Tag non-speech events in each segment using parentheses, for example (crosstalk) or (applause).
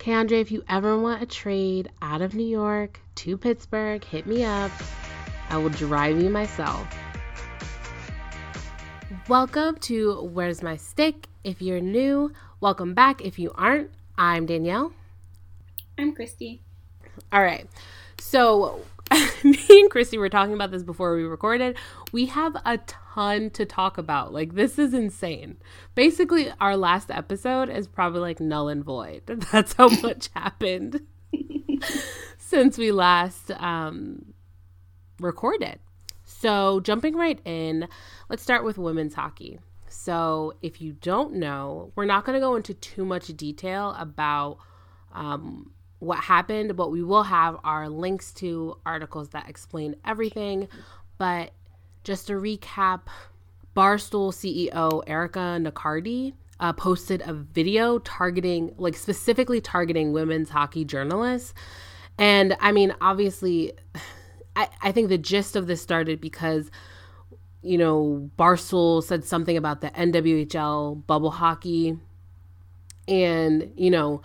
K'Andre, if you ever want a trade out of New York to Pittsburgh, hit me up. I will drive you myself. Welcome to Where's My Stick? If you're new, welcome back. If you aren't, I'm Danielle. I'm Christy. All right. So, (laughs) me and Christy were talking about this before we recorded. We have a ton to talk about. Like, this is insane. Basically, our last episode is probably like null and void. (laughs) That's how much (laughs) happened since we last um, recorded. So, jumping right in, let's start with women's hockey. So, if you don't know, we're not going to go into too much detail about um, what happened, but we will have our links to articles that explain everything. But just to recap, Barstool CEO Erica Naccardi uh, posted a video targeting, like specifically targeting women's hockey journalists. And I mean, obviously, I, I think the gist of this started because, you know, Barstool said something about the NWHL bubble hockey. And, you know,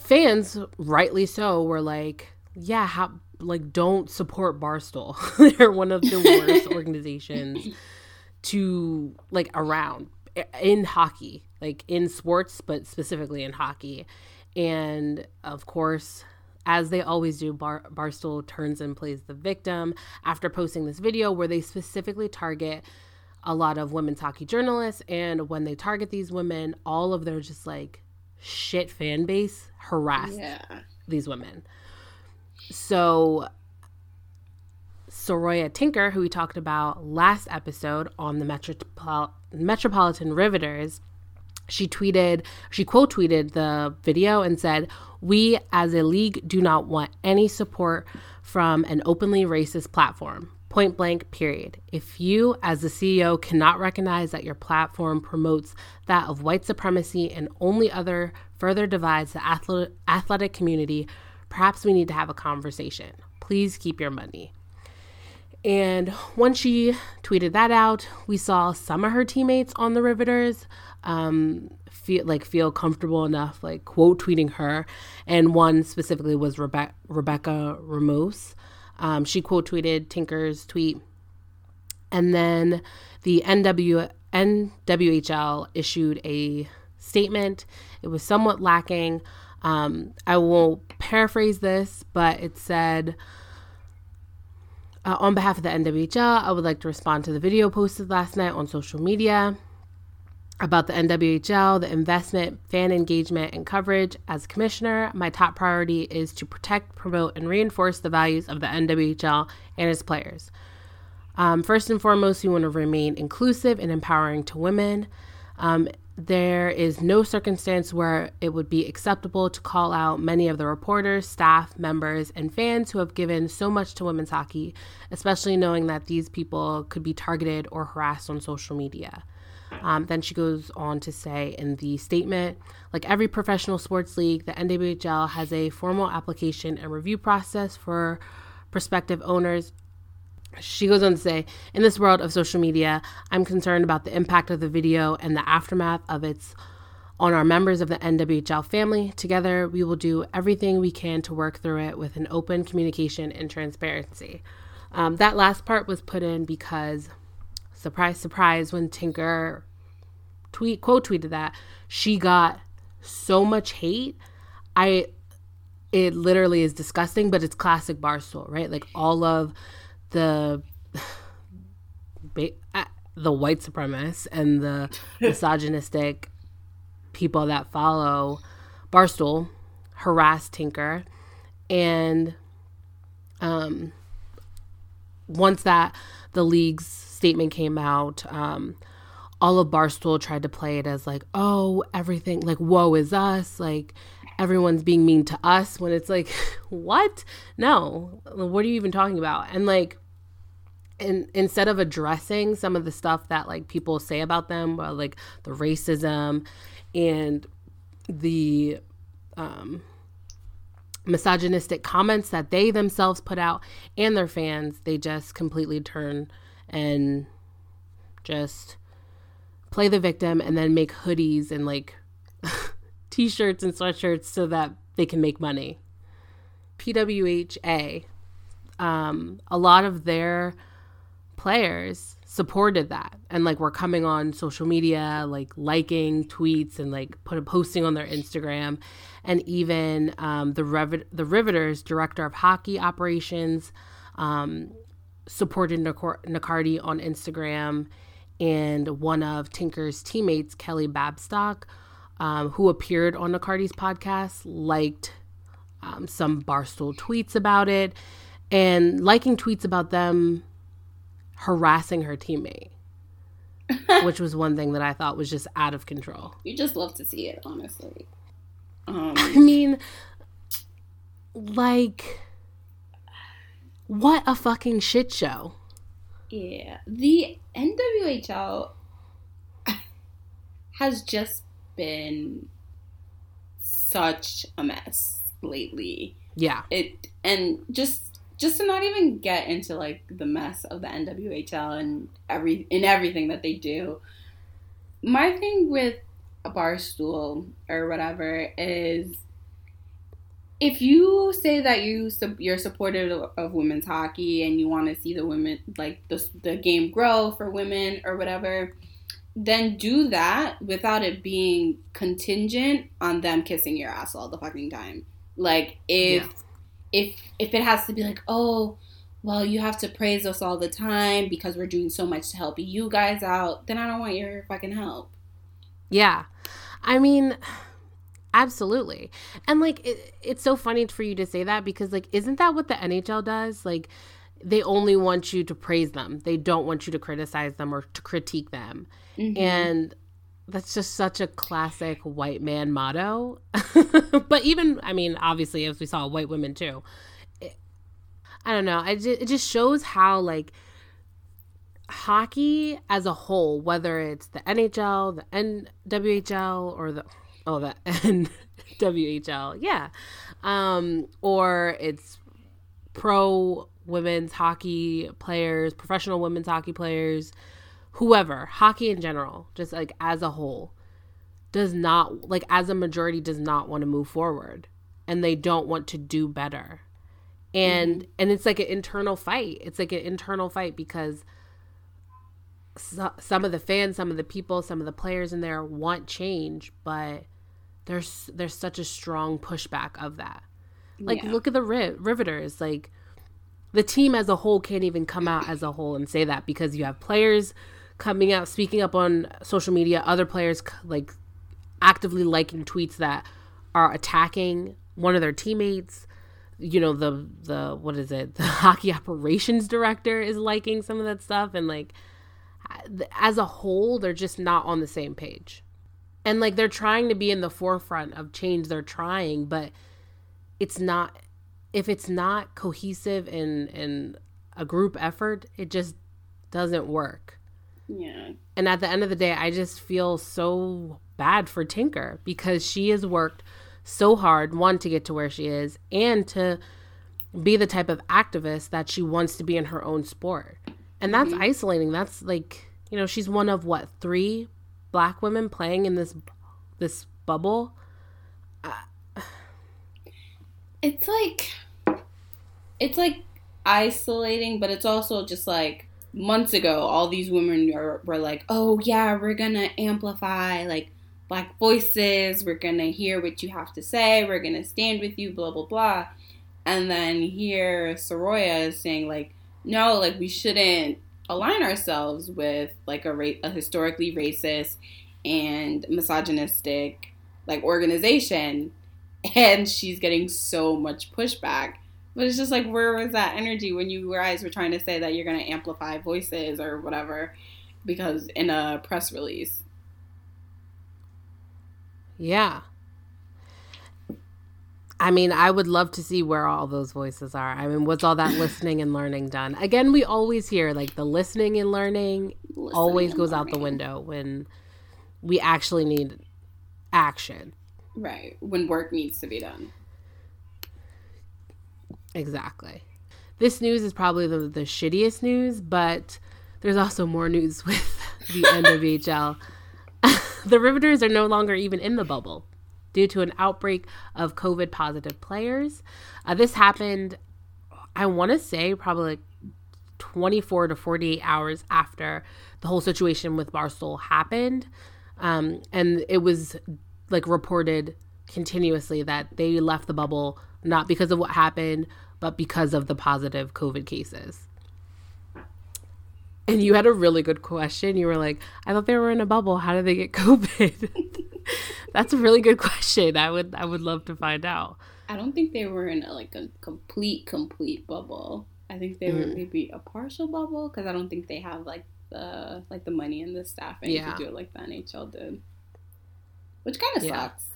fans, rightly so, were like, yeah, how, like, don't support Barstool. (laughs) They're one of the worst (laughs) organizations to, like, around in hockey, like, in sports, but specifically in hockey. And of course, as they always do, Bar- Barstool turns and plays the victim after posting this video where they specifically target a lot of women's hockey journalists. And when they target these women, all of their just like shit fan base harassed yeah. these women. So Saroya Tinker, who we talked about last episode on the Metropol- Metropolitan Riveters, she tweeted, she quote tweeted the video and said, We as a league do not want any support from an openly racist platform. Point blank, period. If you, as the CEO, cannot recognize that your platform promotes that of white supremacy and only other further divides the athletic community, perhaps we need to have a conversation. Please keep your money. And once she tweeted that out, we saw some of her teammates on the Riveters um, feel like feel comfortable enough, like quote tweeting her. And one specifically was Rebe- Rebecca Ramos. Um, she quote tweeted Tinker's tweet. And then the NW, NWHL issued a statement. It was somewhat lacking. Um, I will paraphrase this, but it said, uh, on behalf of the NWHL, I would like to respond to the video posted last night on social media about the NWHL, the investment, fan engagement, and coverage. As commissioner, my top priority is to protect, promote, and reinforce the values of the NWHL and its players. Um, first and foremost, we want to remain inclusive and empowering to women. Um, there is no circumstance where it would be acceptable to call out many of the reporters, staff, members, and fans who have given so much to women's hockey, especially knowing that these people could be targeted or harassed on social media. Um, then she goes on to say in the statement, like every professional sports league, the NWHL has a formal application and review process for prospective owners. She goes on to say, in this world of social media, I'm concerned about the impact of the video and the aftermath of its on our members of the NWHL family. Together, we will do everything we can to work through it with an open communication and transparency. Um, that last part was put in because surprise, surprise, when Tinker tweet quote tweeted that, she got so much hate. I it literally is disgusting, but it's classic Barstool, right? Like all of the uh, the white supremacists and the (laughs) misogynistic people that follow Barstool harass Tinker, and um, once that the league's statement came out, um, all of Barstool tried to play it as like, oh, everything, like, woe is us, like, everyone's being mean to us when it's like, (laughs) what? No, what are you even talking about? And like, in, instead of addressing some of the stuff that like people say about them, like the racism and the um, misogynistic comments that they themselves put out and their fans, they just completely turn and just play the victim and then make hoodies and like t (laughs) t-shirts and sweatshirts so that they can make money. PWHA, um, a lot of their players supported that and like were coming on social media, like liking tweets and like put a posting on their Instagram, and even um, the the Riveters director of hockey operations um, supported Nic- Nicardi on Instagram, and one of Tinker's teammates, Kelly Babstock, um, who appeared on Nicardi's podcast, liked um, some Barstool tweets about it, and liking tweets about them harassing her teammate, (laughs) which was one thing that I thought was just out of control. You just love to see it, honestly. (laughs) Um, I mean, like, what a fucking shit show. Yeah. The NWHL (laughs) has just been such a mess lately. Yeah. It and just just to not even get into like the mess of the NWHL and every in everything that they do. My thing with a Barstool or whatever is if you say that you you're supportive of, of women's hockey and you want to see the women like the the game grow for women or whatever, then do that without it being contingent on them kissing your ass all the fucking time. Like if yeah if if it has to be like, oh, well, you have to praise us all the time because we're doing so much to help you guys out, then I don't want your fucking help. Yeah. I mean, absolutely. And like it, it's so funny for you to say that because like isn't that what the NHL does? Like they only want you to praise them. They don't want you to criticize them or to critique them. Mm-hmm. And that's just such a classic white man motto. (laughs) but even, I mean, obviously, as we saw, white women too. It, I don't know. It just, it just shows how, like, hockey as a whole, whether it's the NHL, the NWHL, or the, oh, the NWHL, yeah, um, or it's pro women's hockey players, professional women's hockey players, whoever, hockey in general, just like as a whole, does not, like as a majority, does not want to move forward and they don't want to do better. And mm-hmm. and it's like an internal fight. It's like an internal fight because so, some of the fans, some of the people, some of the players in there want change, but there's there's such a strong pushback of that. Like yeah. look at the Riveters, like the team as a whole can't even come out as a whole and say that because you have players coming out speaking up on social media other players like actively liking tweets that are attacking one of their teammates you know the the what is it (laughs) the hockey operations director is liking some of that stuff and like as a whole they're just not on the same page and like they're trying to be in the forefront of change they're trying but it's not if it's not cohesive and and a group effort it just doesn't work yeah. And at the end of the day, I just feel so bad for Tinker because she has worked so hard, one, to get to where she is, and to be the type of activist that she wants to be in her own sport. And that's mm-hmm. isolating. That's like, you know, she's one of what, three black women playing in this this bubble. Uh, it's like it's like isolating, but it's also just like months ago, all these women are, were like, oh, yeah, we're going to amplify like black voices. We're going to hear what you have to say. We're going to stand with you, blah, blah, blah. And then here, Saroya is saying, like, no, like, we shouldn't align ourselves with like a, ra- a historically racist and misogynistic like organization and she's getting so much pushback but it's just like, where was that energy when you guys were trying to say that you're going to amplify voices or whatever? Because in a press release. Yeah. I mean, I would love to see where all those voices are. I mean, what's all that (laughs) listening and learning done? Again, we always hear like the listening and learning listening always and goes learning. out the window when we actually need action. Right. When work needs to be done. Exactly. This news is probably the, the shittiest news, but there's also more news (laughs) with the NWHL. (laughs) the Riveters are no longer even in the bubble. Due to an outbreak of COVID positive players. Uh, this happened, I want to say, probably like 24 to 48 hours after the whole situation with Barstool happened. Um, and it was like reported continuously that they left the bubble not because of what happened, but because of the positive COVID cases. And you had a really good question. You were like, I thought they were in a bubble. How did they get (laughs) COVID? (laughs) That's a really good question. I would I would love to find out. I don't think they were in a, like a complete complete bubble. I think they were mm. maybe a partial bubble because I don't think they have like the like the money and the staffing yeah. to do it like the NHL did, which kind of yeah. sucks.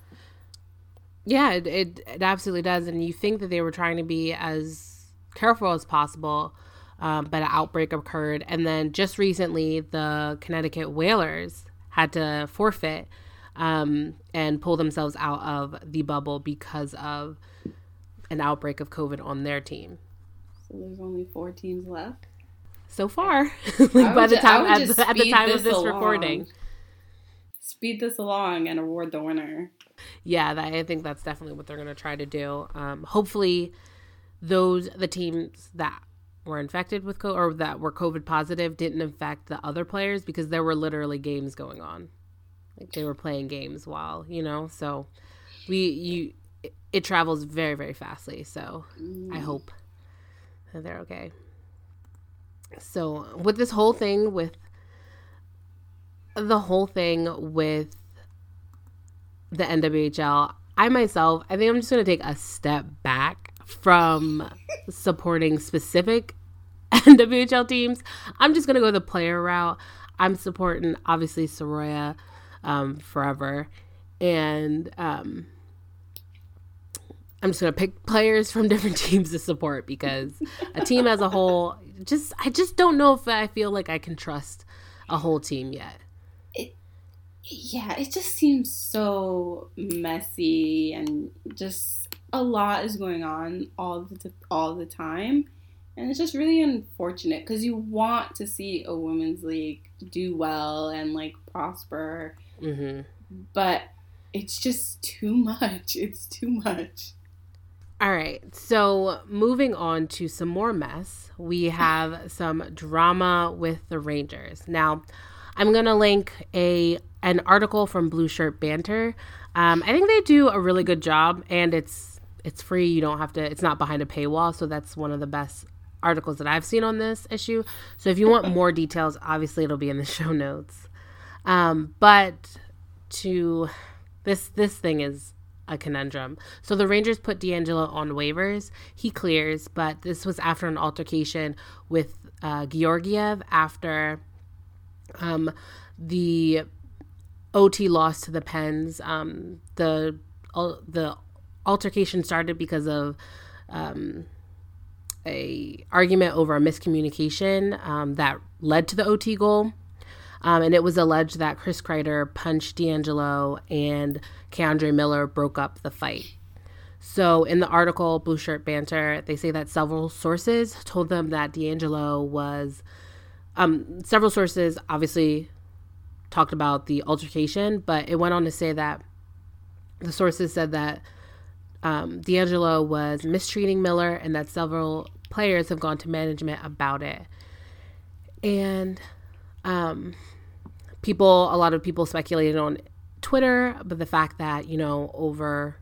Yeah, it, it, it absolutely does, and you think that they were trying to be as careful as possible, um, but an outbreak occurred, and then just recently the Connecticut Whalers had to forfeit um, and pull themselves out of the bubble because of an outbreak of COVID on their team. So there's only four teams left so far. (laughs) like by the time at, the, at the time of this along. recording. Speed this along and award the winner. Yeah, that, I think that's definitely what they're going to try to do. Um, hopefully, those the teams that were infected with COVID or that were COVID positive didn't infect the other players because there were literally games going on. Like they were playing games while you know. So we you it, it travels very very fastly. So mm. I hope that they're okay. So, with this whole thing with the whole thing with the NWHL, I myself, I think I'm just going to take a step back from supporting specific (laughs) NWHL teams. I'm just going to go the player route. I'm supporting obviously Saroya um, forever. And um, I'm just gonna pick players from (laughs) different teams to support because a team as a whole, just I just don't know if I feel like I can trust a whole team yet. Yeah, it just seems so messy and just a lot is going on all the all the time, and it's just really unfortunate because you want to see a women's league do well and like prosper, mm-hmm. but it's just too much. (laughs) It's too much. All right. So, moving on to some more mess, we have some drama with the Rangers. Now, I'm going to link a an article from Blue Shirt Banter. Um, I think they do a really good job and it's it's free. You don't have to it's not behind a paywall, so that's one of the best articles that I've seen on this issue. So if you want more details, obviously it'll be in the (laughs) show notes. Um, but to this this thing is a conundrum. So the Rangers put DeAngelo on waivers. He clears, but this was after an altercation with uh, Georgiev after um, the OT loss to the Pens. Um, the uh, the altercation started because of um, a argument over a miscommunication um, that led to the OT goal. Um, and it was alleged that Chris Kreider punched DeAngelo and K'Andre Miller broke up the fight. So in the article, Blue Shirt Banter, they say that several sources told them that DeAngelo was, um, several sources obviously talked about the altercation, but it went on to say that the sources said that um, DeAngelo was mistreating Miller and that several players have gone to management about it. And um, people, a lot of people speculated on Twitter, but the fact that, you know, over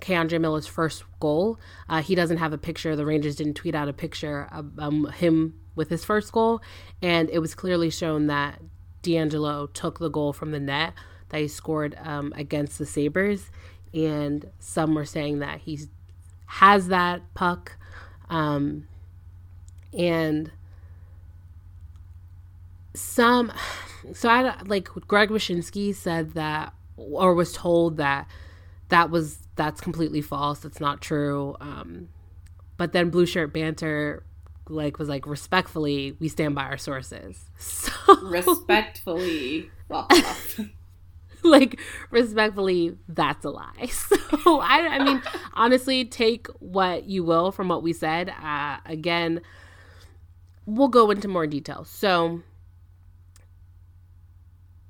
K'Andre Miller's first goal, uh, he doesn't have a picture. The Rangers didn't tweet out a picture of um, him with his first goal. And it was clearly shown that DeAngelo took the goal from the net that he scored um, against the Sabres. And some were saying that he has that puck. Um, and some so I like Greg Wyshynski said that or was told that that was that's completely false. That's not true. Um, but then Blue Shirt Banter like was like respectfully we stand by our sources. (laughs) So respectfully. (laughs) (laughs) like respectfully that's a lie (laughs) so I, I mean honestly take what you will from what we said uh, again we'll go into more detail so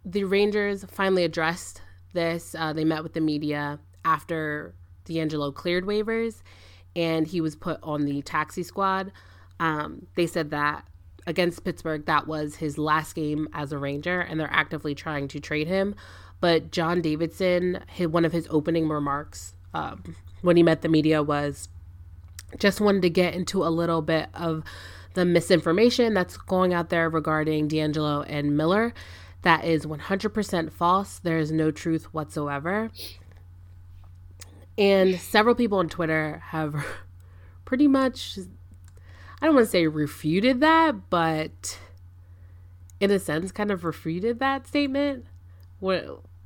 the Rangers finally addressed this, uh, they met with the media after deangelo cleared waivers and he was put on the taxi squad. Um, they said that against Pittsburgh, that was his last game as a Ranger, and they're actively trying to trade him. But John Davidson, his, one of his opening remarks um, when he met the media was just wanted to get into a little bit of the misinformation that's going out there regarding DeAngelo and Miller. That is 100% false. There is no truth whatsoever. And several people on Twitter have (laughs) pretty much, I don't want to say refuted that, but in a sense, kind of refuted that statement.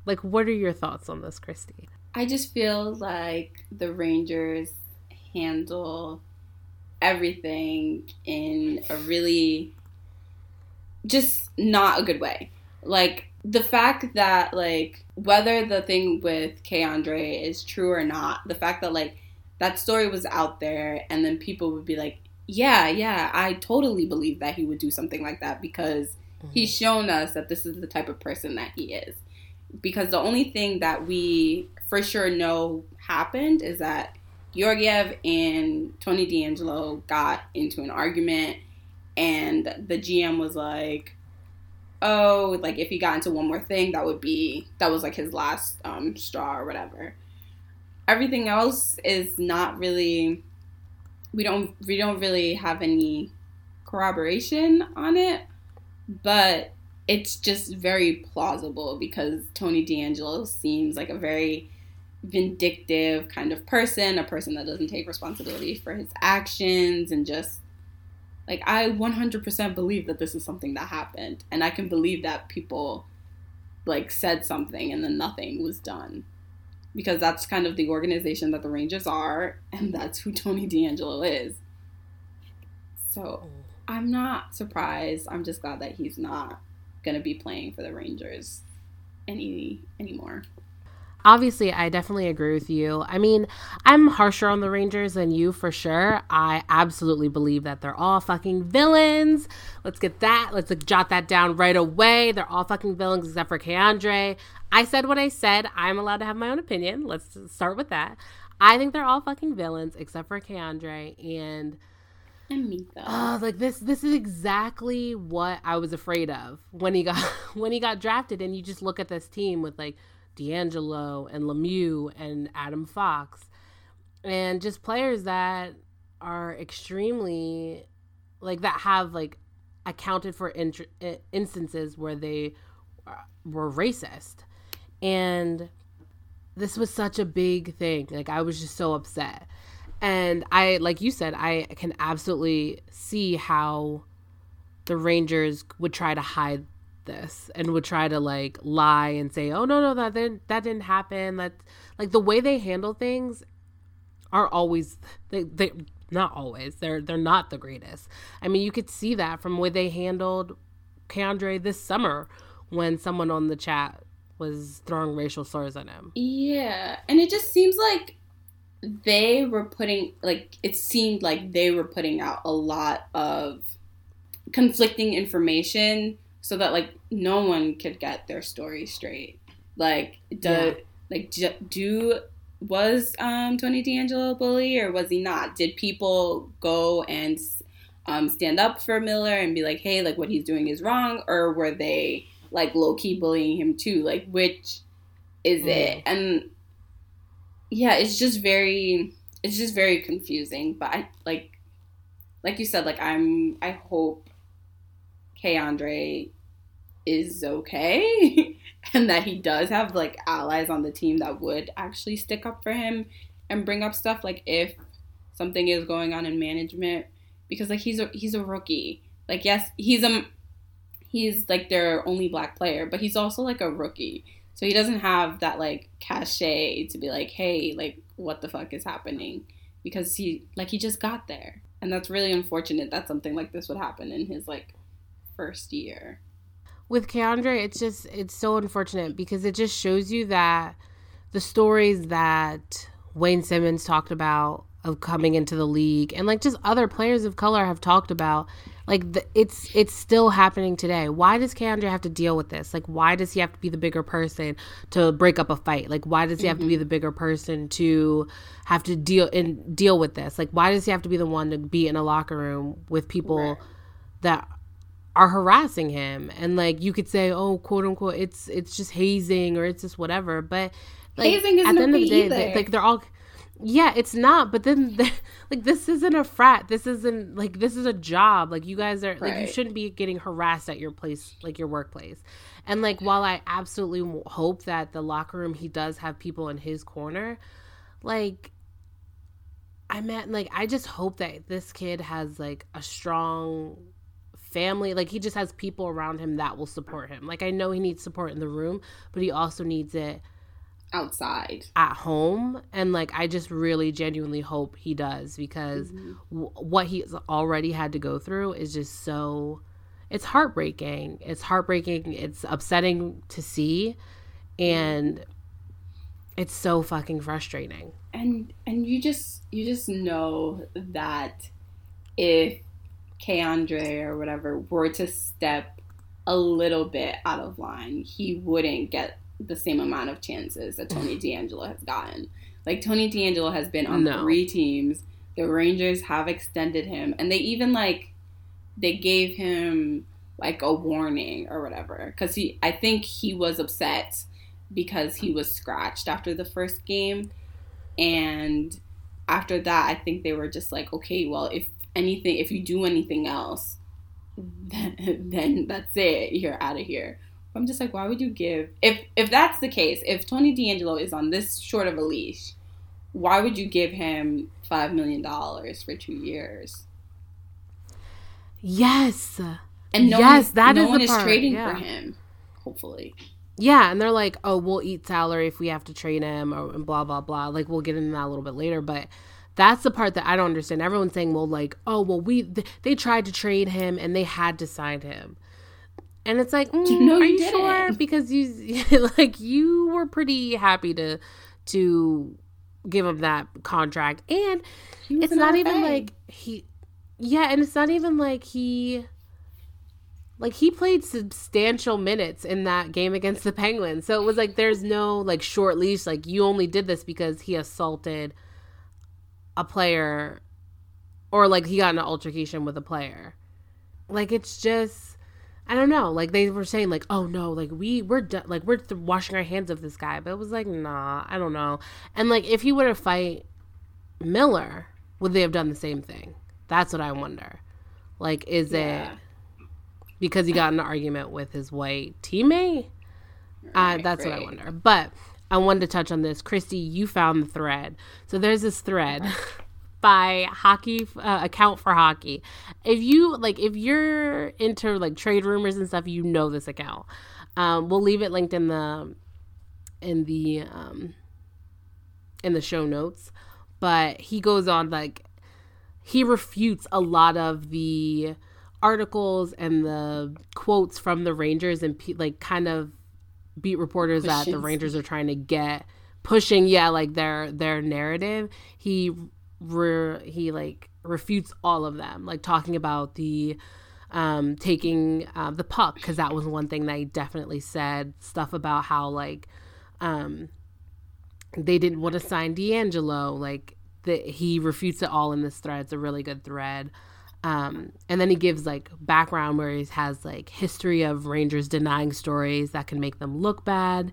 Like, what are your thoughts on this, Christy? I just feel like the Rangers handle everything in a really just not a good way. Like the fact that like whether the thing with K'Andre is true or not, the fact that like that story was out there and then people would be like, Yeah, yeah, I totally believe that he would do something like that because mm-hmm. he's shown us that this is the type of person that he is. Because the only thing that we for sure know happened is that Georgiev and Tony DeAngelo got into an argument, and the GM was like, "Oh, like if he got into one more thing, that would be that was like his last um, straw or whatever." Everything else is not really. We don't we don't really have any corroboration on it, but it's just very plausible because Tony DeAngelo seems like a very vindictive kind of person, a person that doesn't take responsibility for his actions and just like I 100% believe that this is something that happened and I can believe that people like said something and then nothing was done because that's kind of the organization that the Rangers are and (laughs) that's who Tony DeAngelo is. So, mm. I'm not surprised. I'm just glad that he's not going to be playing for the Rangers any anymore. Obviously i definitely agree with you. I mean i'm harsher on the rangers than you for sure. I absolutely believe that they're all fucking villains. Let's get that let's jot that down right away. They're all fucking villains except for K'Andre. i said what i said. I'm allowed to have my own opinion. Let's start with that. I think they're all fucking villains except for K'Andre. and and. Oh, like this this is exactly what I was afraid of when he got (laughs) when he got drafted and you just look at this team with like DeAngelo and Lemieux and Adam Fox, and just players that are extremely like that have like accounted for in- instances where they were racist, and this was such a big thing. Like I was just so upset. And I, like you said, I can absolutely see how the Rangers would try to hide this and would try to like lie and say, "Oh no, no, that didn't that didn't happen." That like the way they handle things are always they they not always. They're they're not the greatest. I mean, you could see that from the way they handled K'Andre this summer when someone on the chat was throwing racial slurs at him. Yeah, and it just seems like they were putting like it seemed like they were putting out a lot of conflicting information so that like no one could get their story straight. Like, do, yeah. like do was um, Tony deangelo a bully or was he not? Did people go and um, stand up for Miller and be like, hey, like what he's doing is wrong, or were they like low key bullying him too? Like, which is mm. it? And yeah, it's just very, it's just very confusing. But I like, like you said, like I'm, I hope K'Andre is okay (laughs) and that he does have like allies on the team that would actually stick up for him and bring up stuff like if something is going on in management because like he's a he's a rookie. Like yes, he's a he's like their only black player, but he's also like a rookie. So he doesn't have that like cachet to be like, "Hey, like what the fuck is happening?" because he like he just got there. And that's really unfortunate that something like this would happen in his like first year with K'Andre, it's just it's so unfortunate because it just shows you that the stories that Wayne Simmonds talked about of coming into the league and like just other players of color have talked about like the, it's it's still happening today. Why does K'Andre have to deal with this? Like why does he have to be the bigger person to break up a fight? Like why does he have mm-hmm. to be the bigger person to have to deal and deal with this? Like why does he have to be the one to be in a locker room with people right. that are harassing him? And like you could say oh quote unquote it's it's just hazing or it's just whatever but like hazing at the end of the day they, like they're all yeah it's not but then (laughs) like this isn't a frat. This isn't like this is a job. Like you guys are right. like you shouldn't be getting harassed at your place like your workplace. And like while i absolutely hope that the locker room he does have people in his corner like i meant like i just hope that this kid has like a strong family. Like he just has people around him that will support him. Like i know he needs support in the room but he also needs it outside. at home and like i just really genuinely hope he does because mm-hmm. w- what he's already had to go through is just so it's heartbreaking. It's heartbreaking. It's upsetting to see and it's so fucking frustrating. And and you just you just know that if K'Andre or whatever were to step a little bit out of line, he wouldn't get the same amount of chances that Tony (sighs) DeAngelo has gotten. Like Tony DeAngelo has been on no. three teams. The Rangers have extended him, and they even like they gave him like a warning or whatever because he. I think he was upset because he was scratched after the first game, and after that, I think they were just like, okay, well, if anything, if you do anything else, (laughs) then, then that's it. You're out of here. I'm just like, why would you give if if that's the case, if Tony DeAngelo is on this short of a leash, why would you give him five million dollars for two years? Yes. And no yes, one, that no is one is part. trading yeah. for him. Hopefully. Yeah, and they're like, oh, we'll eat salary if we have to trade him, or blah blah blah. Like we'll get into that a little bit later, but that's the part that I don't understand. Everyone's saying, well, like, oh, well, we th- they tried to trade him and they had to sign him. And it's like, (laughs) mm, no, are you, you sure? (laughs) Because you (laughs) like you were pretty happy to to give him that contract, and it's not even like he, yeah, and it's not even like he, like he played substantial minutes in that game against the Penguins. So it was like there's no like short leash. Like you only did this because he assaulted a player, or like he got an altercation with a player. Like it's just I don't know. Like they were saying, like, oh no, like we we're done, like we're th- washing our hands of this guy. But it was like, nah, I don't know. And like, if he would have fight Miller, would they have done the same thing? That's what I wonder. Like, is yeah. it because he got in an argument with his white teammate? Right, uh, that's right. what I wonder. But I wanted to touch on this. Christy, you found the thread. So there's this thread. (laughs) by hockey uh, account for hockey. If you like, if you're into like trade rumors and stuff, you know this account. Um, we'll leave it linked in the in the um, in the show notes. But he goes on like he refutes a lot of the articles and the quotes from the Rangers and like kind of beat reporters that the Rangers are trying to get pushing yeah like their their narrative. He re- he like refutes all of them, like talking about the um, taking uh, the puck because that was one thing he definitely said stuff about how like um, they didn't want to sign DeAngelo. Like that he refutes it all in this thread. It's a really good thread. Um, and then he gives like background where he has like history of Rangers denying stories that can make them look bad.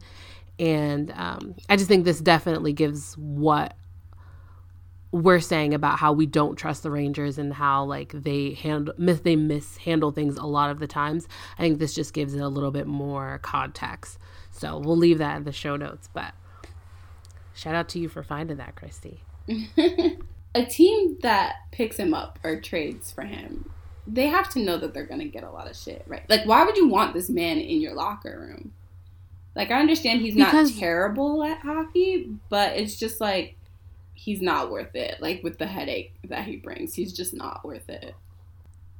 And um, I just think this definitely gives what we're saying about how we don't trust the Rangers and how like they handle they mishandle things a lot of the times. I think this just gives it a little bit more context. So we'll leave that in the show notes. But shout out to you for finding that, Christy. (laughs) a team that picks him up or trades for him, they have to know that they're gonna get a lot of shit, right? Like, why would you want this man in your locker room? Like, I understand he's because, not terrible at hockey, but it's just like he's not worth it. Like with the headache that he brings, he's just not worth it.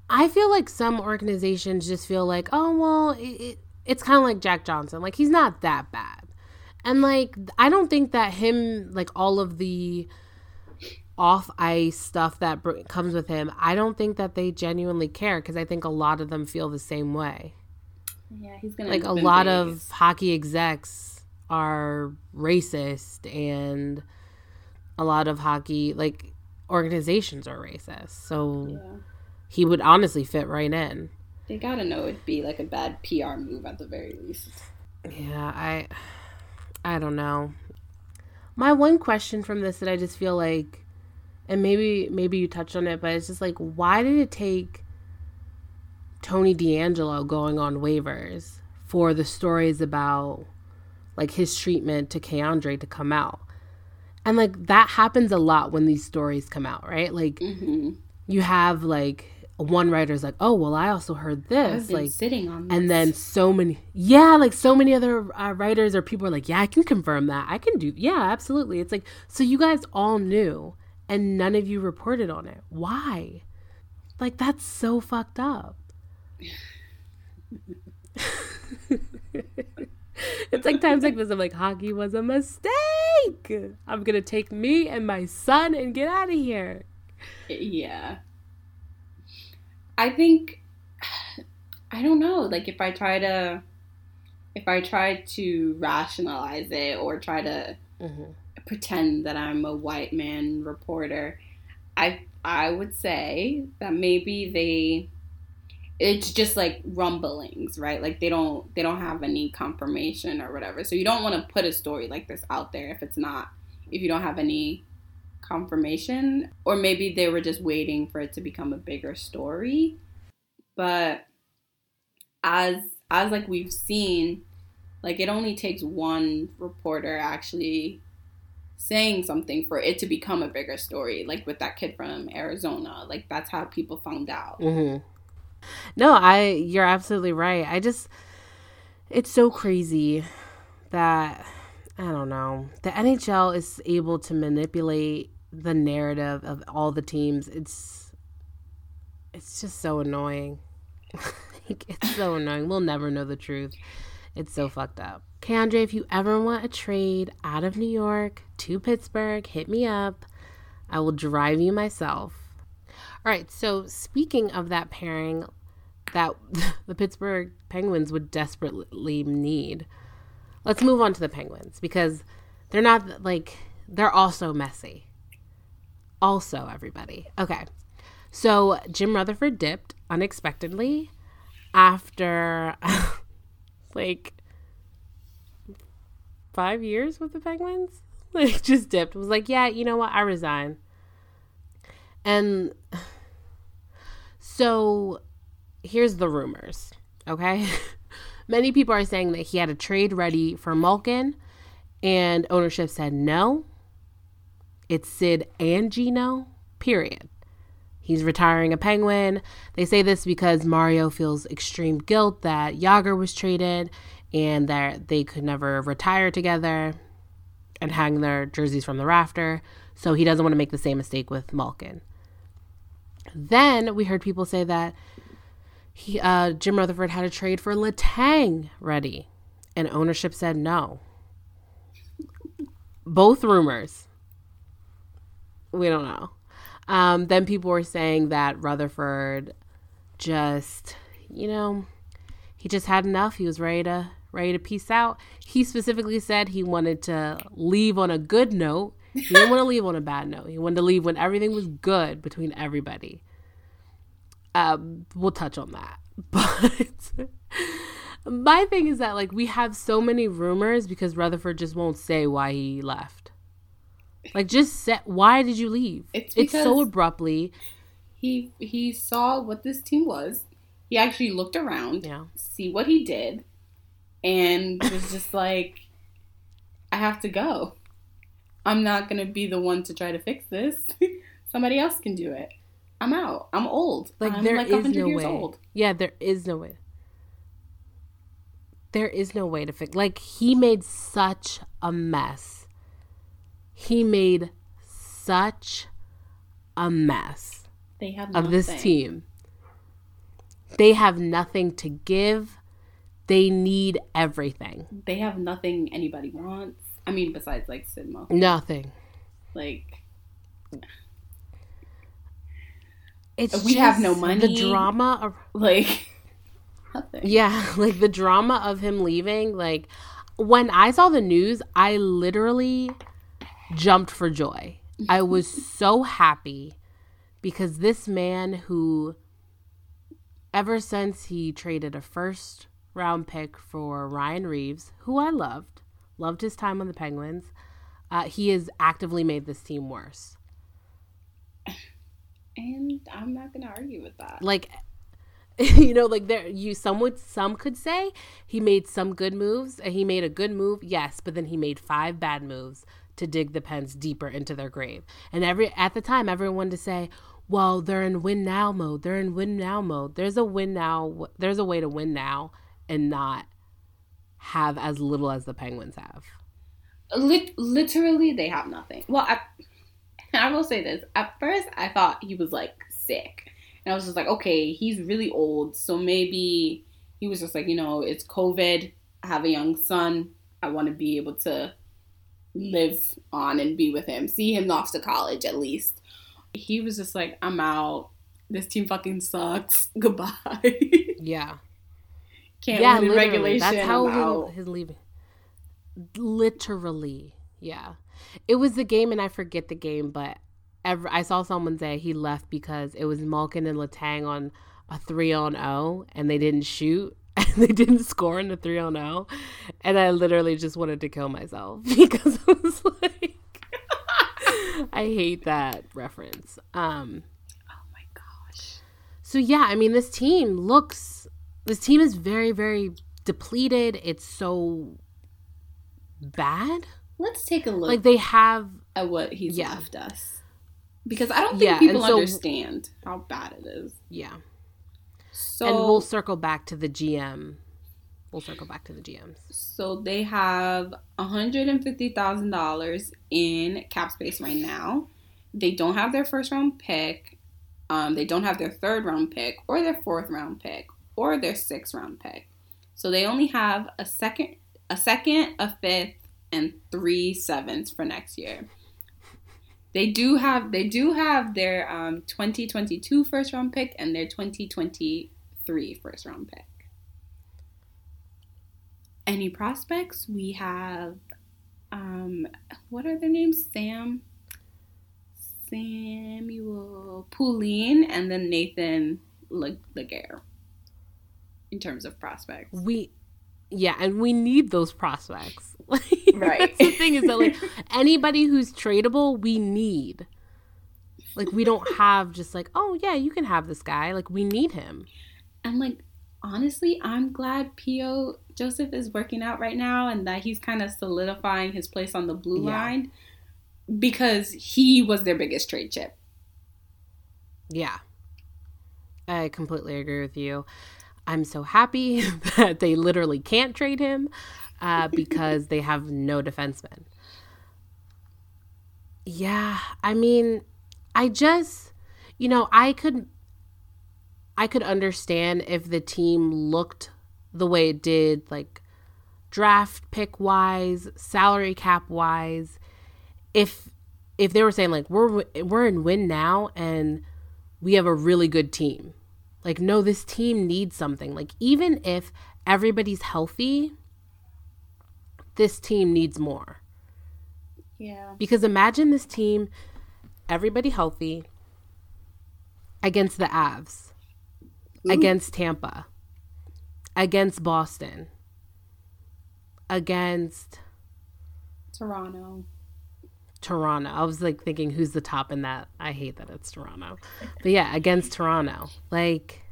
I feel like some organizations just feel like, oh well, it, it, it's kind of like Jack Johnson. Like he's not that bad, and like I don't think that him, like all of the off ice stuff that br- comes with him, I don't think that they genuinely care because I think a lot of them feel the same way. Yeah, he's gonna Like a lot Vegas. of hockey execs are racist and a lot of hockey like organizations are racist. So Yeah. he would honestly fit right in. They gotta know it'd be like a bad PR move at the very least. Yeah, I I don't know. My one question from this that I just feel like and maybe maybe you touched on it, but it's just like why did it take Tony DeAngelo going on waivers for the stories about like his treatment to K'Andre to come out? And like that happens a lot when these stories come out, right? Like hmm you have like one writer's like, "Oh, well, I also heard this." Like sitting on this. and then so many yeah like so many other uh, writers or people are like yeah i can confirm that i can do yeah absolutely it's like so you guys all knew and none of you reported on it why like that's so fucked up (laughs) (laughs) (laughs) it's like times like this i'm like hockey was a mistake. I'm gonna take me and my son and get out of here. Yeah. I think (sighs) I don't know, like if I try to if I try to rationalize it or try to mm-hmm. pretend that I'm a white man reporter, I I would say that maybe they it's just like rumblings, right? Like they don't they don't have any confirmation or whatever. So you don't want to put a story like this out there if it's not if you don't have any confirmation or maybe they were just waiting for it to become a bigger story. But as as like we've seen like it only takes one reporter actually saying something for it to become a bigger story like with that kid from Arizona like that's how people found out Mm-hmm. No, I you're absolutely right. I just it's so crazy that I don't know. The NHL is able to manipulate the narrative of all the teams. It's it's just so annoying. (laughs) it's so annoying. We'll never know the truth. It's so fucked up. K'Andre, if you ever want a trade out of New York to Pittsburgh, hit me up. I will drive you myself. All right, so speaking of that pairing that (laughs) the Pittsburgh Penguins would desperately need, let's move on to the Penguins because they're not like, they're also messy. Also, everybody. Okay. So Jim Rutherford dipped unexpectedly after (laughs) like five years with the Penguins. (laughs) Like, just dipped. Was like, yeah, you know what? I resign. And so here's the rumors, okay? (laughs) Many people are saying that he had a trade ready for Malkin, and ownership said no. It's Sid and Gino, period. He's retiring a Penguin. They say this because Mario feels extreme guilt that Jagr was traded and that they could never retire together and hang their jerseys from the rafter. So he doesn't want to make the same mistake with Malkin. Then we heard people say that he, uh, Jim Rutherford had a trade for Letang ready, and ownership said no. Both rumors. We don't know. Um, then people were saying that Rutherford just, you know, he just had enough. He was ready to ready to peace out. He specifically said he wanted to leave on a good note. He didn't want to (laughs) leave on a bad note. He wanted to leave when everything was good between everybody. Um, we'll touch on that. (laughs) But my thing is that like we have so many rumors because Rutherford just won't say why he left. Like just say why did you leave? It's it's so abruptly. he he saw what this team was he actually looked around Yeah. see what he did and was just like i have to go i'm not going to be the one to try to fix this (laughs) somebody else can do it i'm out i'm old Like i'm there like is 100 no way. old Yeah, there is no way. There is no way to fix. Like he made such a mess. He made such a mess they have of this team. They have nothing to give. They need everything. they have nothing anybody wants i mean besides like sidmo Nothing. like it's we have no money. The drama of like (laughs) nothing. Yeah, (laughs) like the drama of him leaving. Like when I saw the news, I literally jumped for joy. (laughs) I was so happy because this man who ever since he traded a first round pick for Ryan Reaves, who I loved, loved his time on the Penguins, uh, he has actively made this team worse. I'm not gonna argue with that. Like (laughs) you know like there you some would some could say he made some good moves and he made a good move yes but then he made five bad moves to dig the pens deeper into their grave and every at the time everyone to say well they're in win now mode they're in win now mode there's a win now there's a way to win now and not have as little as the penguins have Lit- literally, they have nothing. Well, I, (laughs) I will say this. At first, I thought he was like sick, and I was just like, okay, he's really old, so maybe he was just like, you know, it's COVID. I have a young son. I want to be able to live on and be with him, see him off to college at least. He was just like, I'm out. This team fucking sucks. (laughs) Goodbye. yeah Can't yeah win regulation. that's how his leaving literally yeah it was the game and i forget the game but ever i saw someone say he left because it was malkin and letang on a 3 on 0 and they didn't shoot (laughs) and they didn't score in the 3 on 0 and i literally just wanted to kill myself (laughs) because i was like (laughs) i hate that reference um Oh my gosh. so yeah, I mean this team looks this team is very very depleted. It's so bad. Let's take a look Like they have at what he's Yeah. left us. Because I don't think Yeah, people so- understand how bad it is. yeah. So and we'll circle back to the GM. We'll circle back to the GMs. so they have $150,000 in cap space right now. They don't have their first round pick. Um, they don't have their third round pick or their fourth round pick or their sixth round pick. So they only have a second, a second, a fifth, and three sevens for next year. They do have they do have their um, 2022 first round pick and their 2023 first round pick. Any prospects? We have um, what are their names? Sam, Samuel Poulin, and then Nathan Legare. In terms of prospects, We yeah, and we need those prospects. (laughs) (laughs) Right. That's the thing is that like anybody who's tradable, we need. Like we don't have just like, oh yeah, you can have this guy. Like we need him. and like honestly, I'm glad P.O. Joseph is working out right now, and that he's kind of solidifying his place on the blue Yeah. line because he was their biggest trade chip. Yeah. I completely agree with you. I'm so happy (laughs) that they literally can't trade him uh, because they have no defensemen. Yeah, I mean, I just, you know, I could, I could understand if the team looked the way it did, like draft pick wise, salary cap wise. If if they were saying like we're we're in win now and we have a really good team. Like, no, this team needs something. Like, even if everybody's healthy, this team needs more. Yeah. Because imagine this team, everybody healthy, against the Avs, mm-hmm. against Tampa, against Boston, against Toronto. Toronto. I was like thinking, who's the top in that? I hate that it's Toronto. But yeah, against Toronto. Like,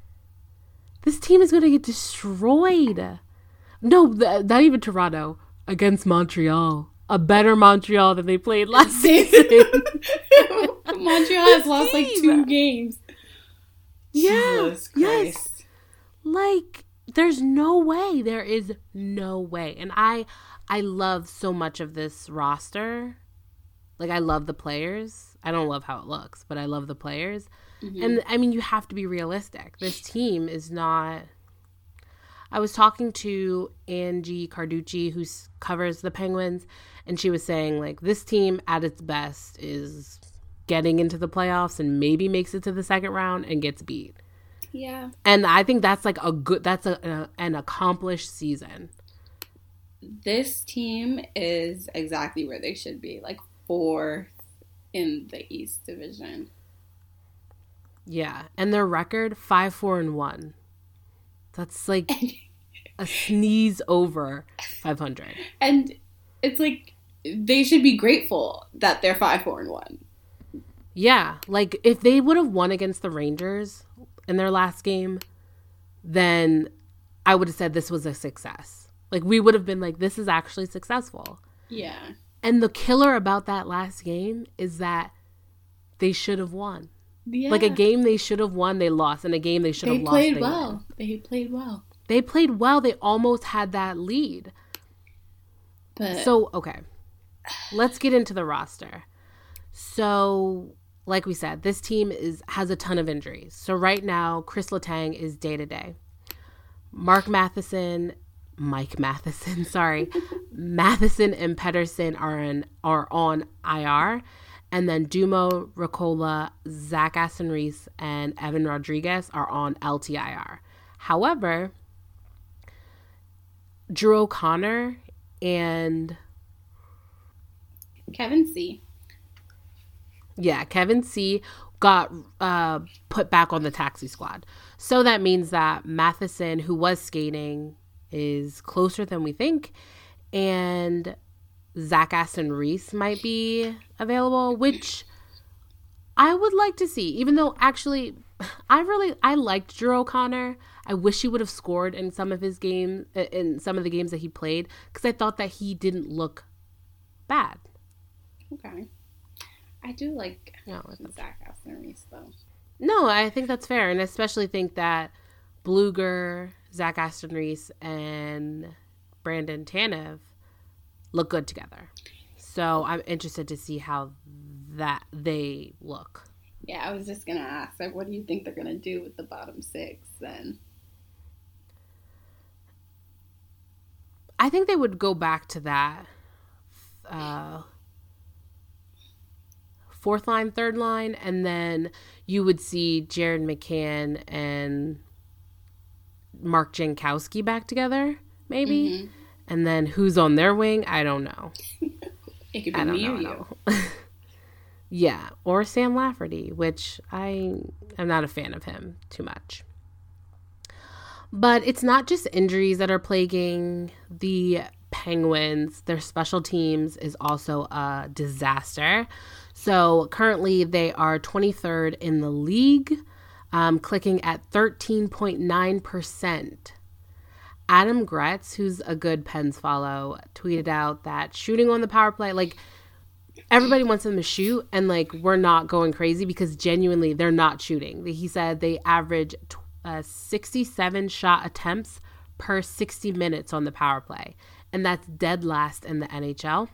this team is going to get destroyed. No, th- not even Toronto. Against Montreal. A better Montreal than they played last season. (laughs) Montreal has lost like two games. yeah. Yes. Like, there's no way. There is no way. And I I love so much of this roster. Like I love the players. I don't love how it looks, but I love the players. Mm-hmm. And I mean, you have to be realistic. This team is not. I was talking to Angie Carducci, who covers the Penguins, and she was saying like this team at its best is getting into the playoffs and maybe makes it to the second round and gets beat. Yeah. And I think that's like a good that's a, a an accomplished season. This team is exactly where they should be, like fourth in the East Division. Yeah, and their record five four and one. That's like a sneeze over five hundred. And it's like they should be grateful that they're five four and one. Yeah, like if they would have won against the Rangers in their last game, then I would have said this was a success. Like we would have been like, this is actually successful. Yeah. And the killer about that last game is that they should have won. Yeah. Like a game they should have won, they lost, and a game they should have lost. played they well. won. They played well. They played well. They almost had that lead. But So okay, let's get into the roster. So, like we said, this team is has a ton of injuries. So right now, Kris Letang is day to day. Mark Matheson, Mike Matheson, (laughs) sorry, Matheson and Pettersson are in are on IR, and then Dumo, Riikola, Zach Aston Reese, and Evan Rodrigues are on LTIR. However, Drew O'Connor and Kevin C. Yeah, Kevin C got uh, put back on the taxi squad. So that means that Matheson, who was skating, is closer than we think, and Zach Aston Reese might be available, which I would like to see. Even though actually, I really I liked Drew O'Connor. I wish he would have scored in some of his games, uh, in some of the games that he played, because I thought that he didn't look bad. Okay. I do like No, Zach Aston Reese though. No, I think that's fair, and I especially think that Blueger, Zach Aston Reese, and Brandon Tanev look good together. So I'm interested to see how that they look. Yeah, I was just gonna ask, like, what do you think they're gonna do with the bottom six then? I think they would go back to that uh, fourth line, third line, and then you would see Jared McCann and Mark Jankowski back together, maybe. Mhm. And then who's on their wing? I don't know. It could be me or you. (laughs) yeah, or Sam Lafferty, which I am not a fan of him too much. But it's not just injuries that are plaguing the Penguins. Their special teams is also a disaster. So currently they are 23rd in the league, um, clicking at 13.9%. Adam Gretz, who's a good Pens follow, tweeted out that shooting on the power play, like everybody wants them to shoot, and like we're not going crazy because genuinely they're not shooting. He said they average uh, 67 shot attempts per 60 minutes on the power play, and that's dead last in the NHL.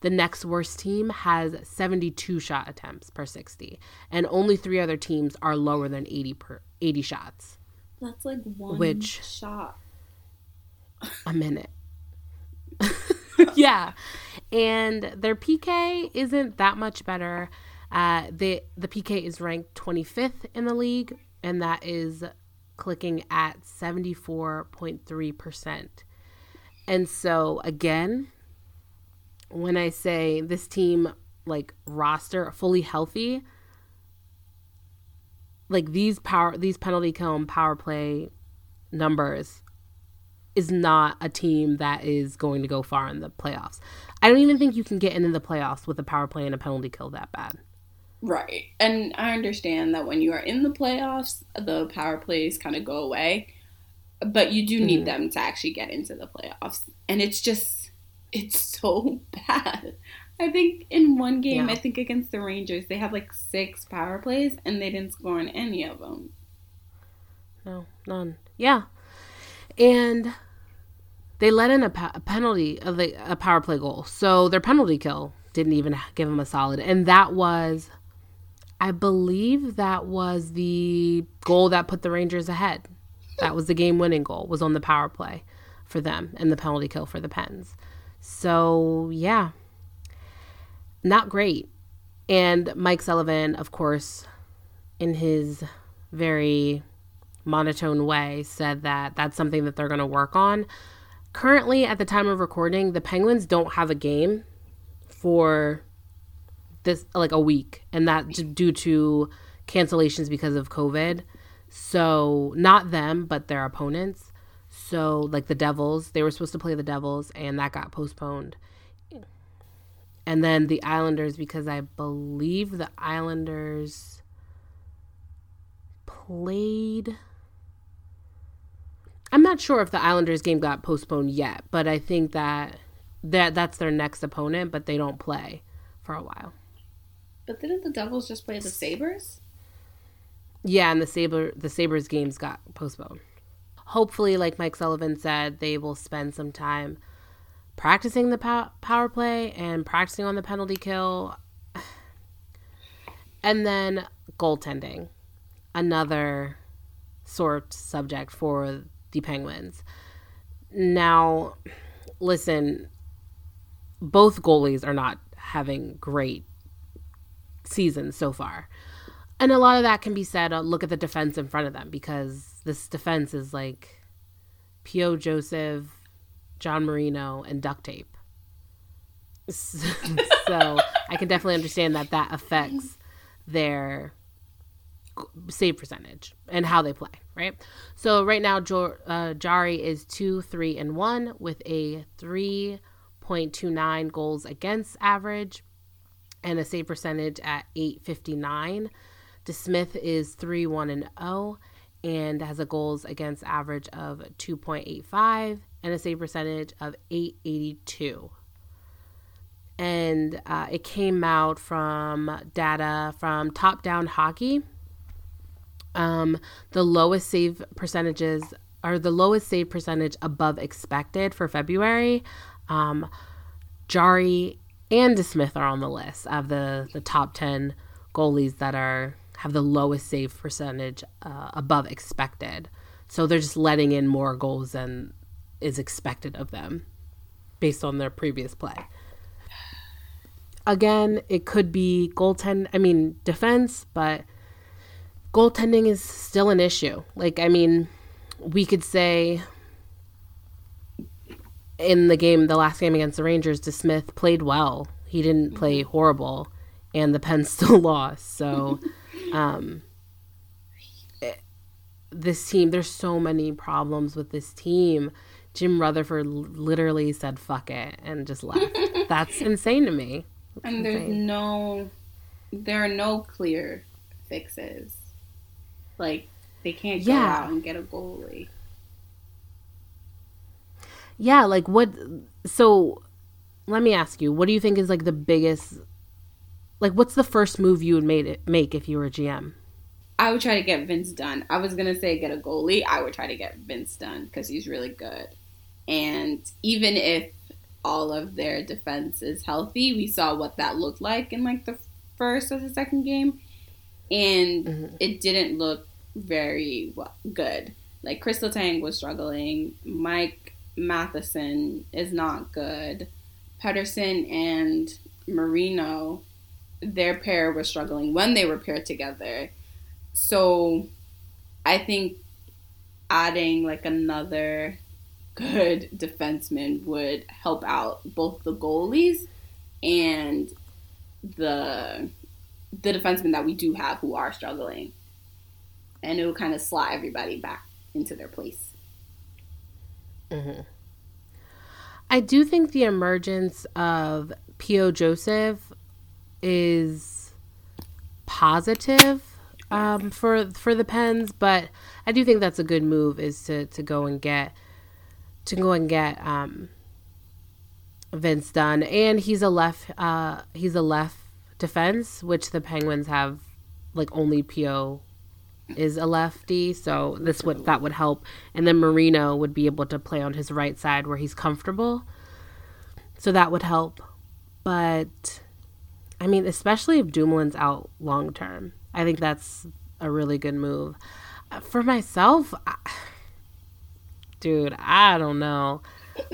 The next worst team has 72 shot attempts per 60, and only three other teams are lower than 80 per 80 shots That's like one Which- shot. A minute. (laughs) yeah. And their PK isn't that much better. Uh, the the PK is ranked 25th in the league, and that is clicking at 74.3%. And so again, when I say this team like roster fully healthy, like these power these penalty kill and power play numbers is not a team that is going to go far in the playoffs. I don't even think you can get into the playoffs with a power play and a penalty kill that bad. Right. And I understand that when you are in the playoffs, the power plays kind of go away. But you do need Mhm. them to actually get into the playoffs. And it's just, it's (laughs) so bad. I think in one game, Yeah. I think against the Rangers, they had like six power plays and they didn't score on any of them. No, none. Yeah, and they let in a, pa- a penalty, a, a power play goal. So their penalty kill didn't even give them a solid, and that was, I believe, that was the goal that put the Rangers ahead. That was the game-winning goal. Was on the power play for them, and the penalty kill for the Pens. So yeah, not great. And Mike Sullivan, of course, in his very monotone way, said that that's something that they're going to work on. Currently, at the time of recording, the Penguins don't have a game for this like a week, and that due to cancellations because of COVID. So, not them, but their opponents. So, like the Devils, they were supposed to play the Devils, and that got postponed. And then the Islanders, because I believe the Islanders played. I'm not sure if the Islanders game got postponed yet, but I think that that that's their next opponent, but they don't play for a while. But didn't the Devils just play the Sabres? Yeah, and the Saber the Sabres games got postponed. Hopefully, like Mike Sullivan said, they will spend some time practicing the pow- power play and practicing on the penalty kill. (sighs) And then goaltending. Another sort subject for the Penguins. Now, listen, both goalies are not having great seasons so far. And a lot of that can be said, uh, look at the defense in front of them because this defense is like P.O. Joseph, John Marino, and duct tape. (laughs) so I can definitely understand that that affects their save percentage and how they play, right? So right now, uh, Jarry is two, three, and one with a 3.29 goals against average and a save percentage at 859. DeSmith is 3 1 and 0 and has a goals against average of 2.85 and a save percentage of 882. And uh, it came out from data from Top Down Hockey. Um, the lowest save percentages are the lowest save percentage above expected for February. Um, Jarry and DeSmith are on the list of the, the top 10 goalies that are have the lowest save percentage uh, above expected. So they're just letting in more goals than is expected of them based on their previous play. Again, it could be goaltend, I mean, defense, but goaltending is still an issue. Like, I mean, we could say in the game, the last game against the Rangers, DeSmith played well. He didn't play horrible, and the Pens (laughs) still lost. So (laughs) um, it, this team, there's so many problems with this team. Jim Rutherford literally said "fuck it" and just left. (laughs) That's insane to me. That's and there's insane. no, there are no clear fixes. Like they can't go yeah. out and get a goalie. Yeah, like what? So, let me ask you, what do you think is like the biggest like what's the first move you would made it, make if you were a GM? I would try to get Vince Dunn. I was gonna say get a goalie. I would try to get Vince Dunn because he's really good. And even if all of their defense is healthy, we saw what that looked like in like the first or the second game, and mm-hmm. it didn't look very good. Like Kris Letang was struggling. Mike Matheson is not good. Pettersson and Marino their pair was struggling when they were paired together. So I think adding like another good defenseman would help out both the goalies and the the defensemen that we do have who are struggling. And it will kind of slide everybody back into their place. Mm-hmm. I do think the emergence of P.O. Joseph is positive um, for for the Pens, but I do think that's a good move is to to go and get to go and get um, Vince Dunn, and he's a left uh, he's a left defense, which the Penguins have like only Po is a lefty, so this would that would help, and then Marino would be able to play on his right side where he's comfortable, so that would help, but I mean, especially if Dumoulin's out long term. I think that's a really good move. Uh, for myself, I, dude, I don't know.